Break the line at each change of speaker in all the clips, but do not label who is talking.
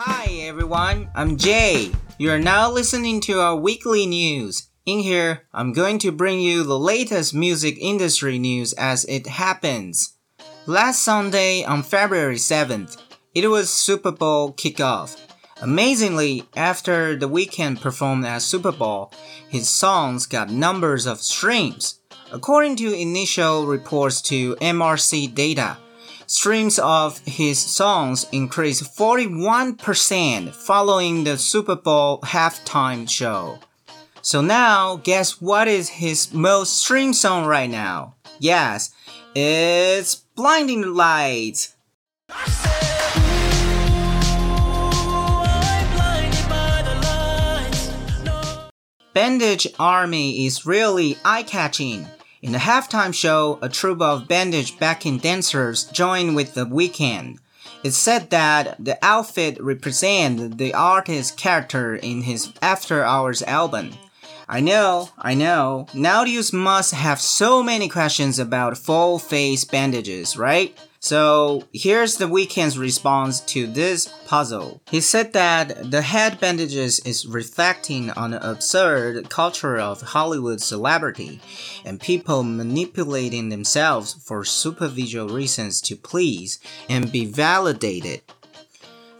Hi everyone, I'm Jay. You are now listening to our weekly news. In here, I'm going to bring you the latest music industry news as it happens. Last Sunday on February 7th, it was Super Bowl kickoff. Amazingly, after The Weeknd performed at Super Bowl, his songs got numbers of streams. According to initial reports to MRC data, streams of his songs increased 41% following the Super Bowl halftime show. So now, guess what is his most streamed song right now? Yes, it's Blinding Lights. Bandage Army is really eye-catching. In the halftime show, a troupe of bandage backing dancers joined with the Weeknd. It's said that the outfit represents the artist's character in his After Hours album. I know, I know. Now you must have so many questions about full face bandages, right? So here's the Weeknd's response to this puzzle. He said that the head bandages is reflecting on the absurd culture of Hollywood celebrity and people manipulating themselves for superficial reasons to please and be validated.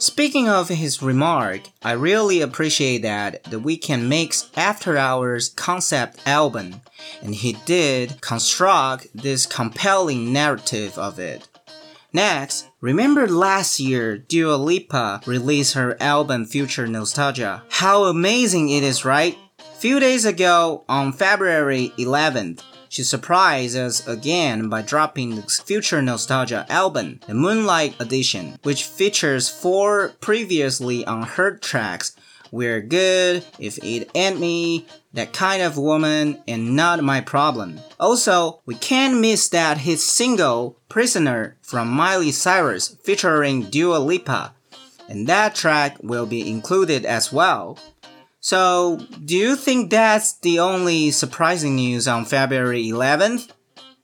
Speaking of his remark, I really appreciate that the Weeknd makes After Hours concept album, and he did construct this compelling narrative of it. Next, remember last year Dua Lipa released her album Future Nostalgia? How amazing it is, right? Few days ago, on February 11th, she surprised us again by dropping the Future Nostalgia album, the Moonlight Edition, which features four previously unheard tracks We're Good, If It Ain't Me, That Kind of Woman, and Not My Problem. Also, we can't miss that his single, Prisoner, from Miley Cyrus featuring Dua Lipa, and that track will be included as well. So, do you think that's the only surprising news on February 11th?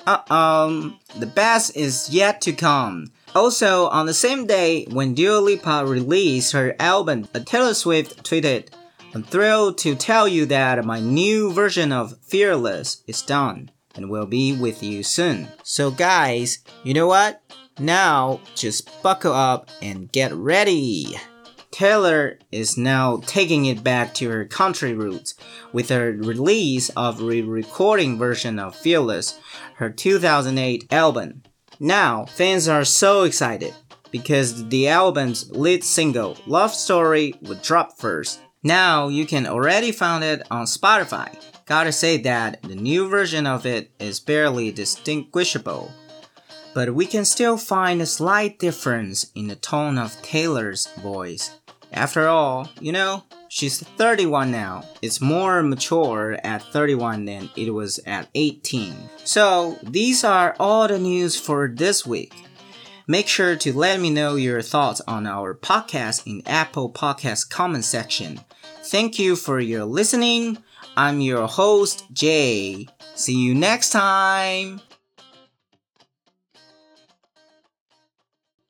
Uh um, the best is yet to come. Also, on the same day when Dua Lipa released her album, uh, Taylor Swift tweeted, I'm thrilled to tell you that my new version of Fearless is done and will be with you soon. So, guys, you know what? Now, just buckle up and get ready. Taylor is now taking it back to her country roots with her release of re-recording version of Fearless, her 2008 album. Now, fans are so excited because the album's lead single, Love Story, would drop first. Now you can already find it on Spotify. Gotta say that the new version of it is barely distinguishable but we can still find a slight difference in the tone of Taylor's voice. After all, you know, she's 31 now. It's more mature at 31 than it was at 18. So, these are all the news for this week. Make sure to let me know your thoughts on our podcast in Apple Podcast comment section. Thank you for your listening. I'm your host, Jay. See you next time.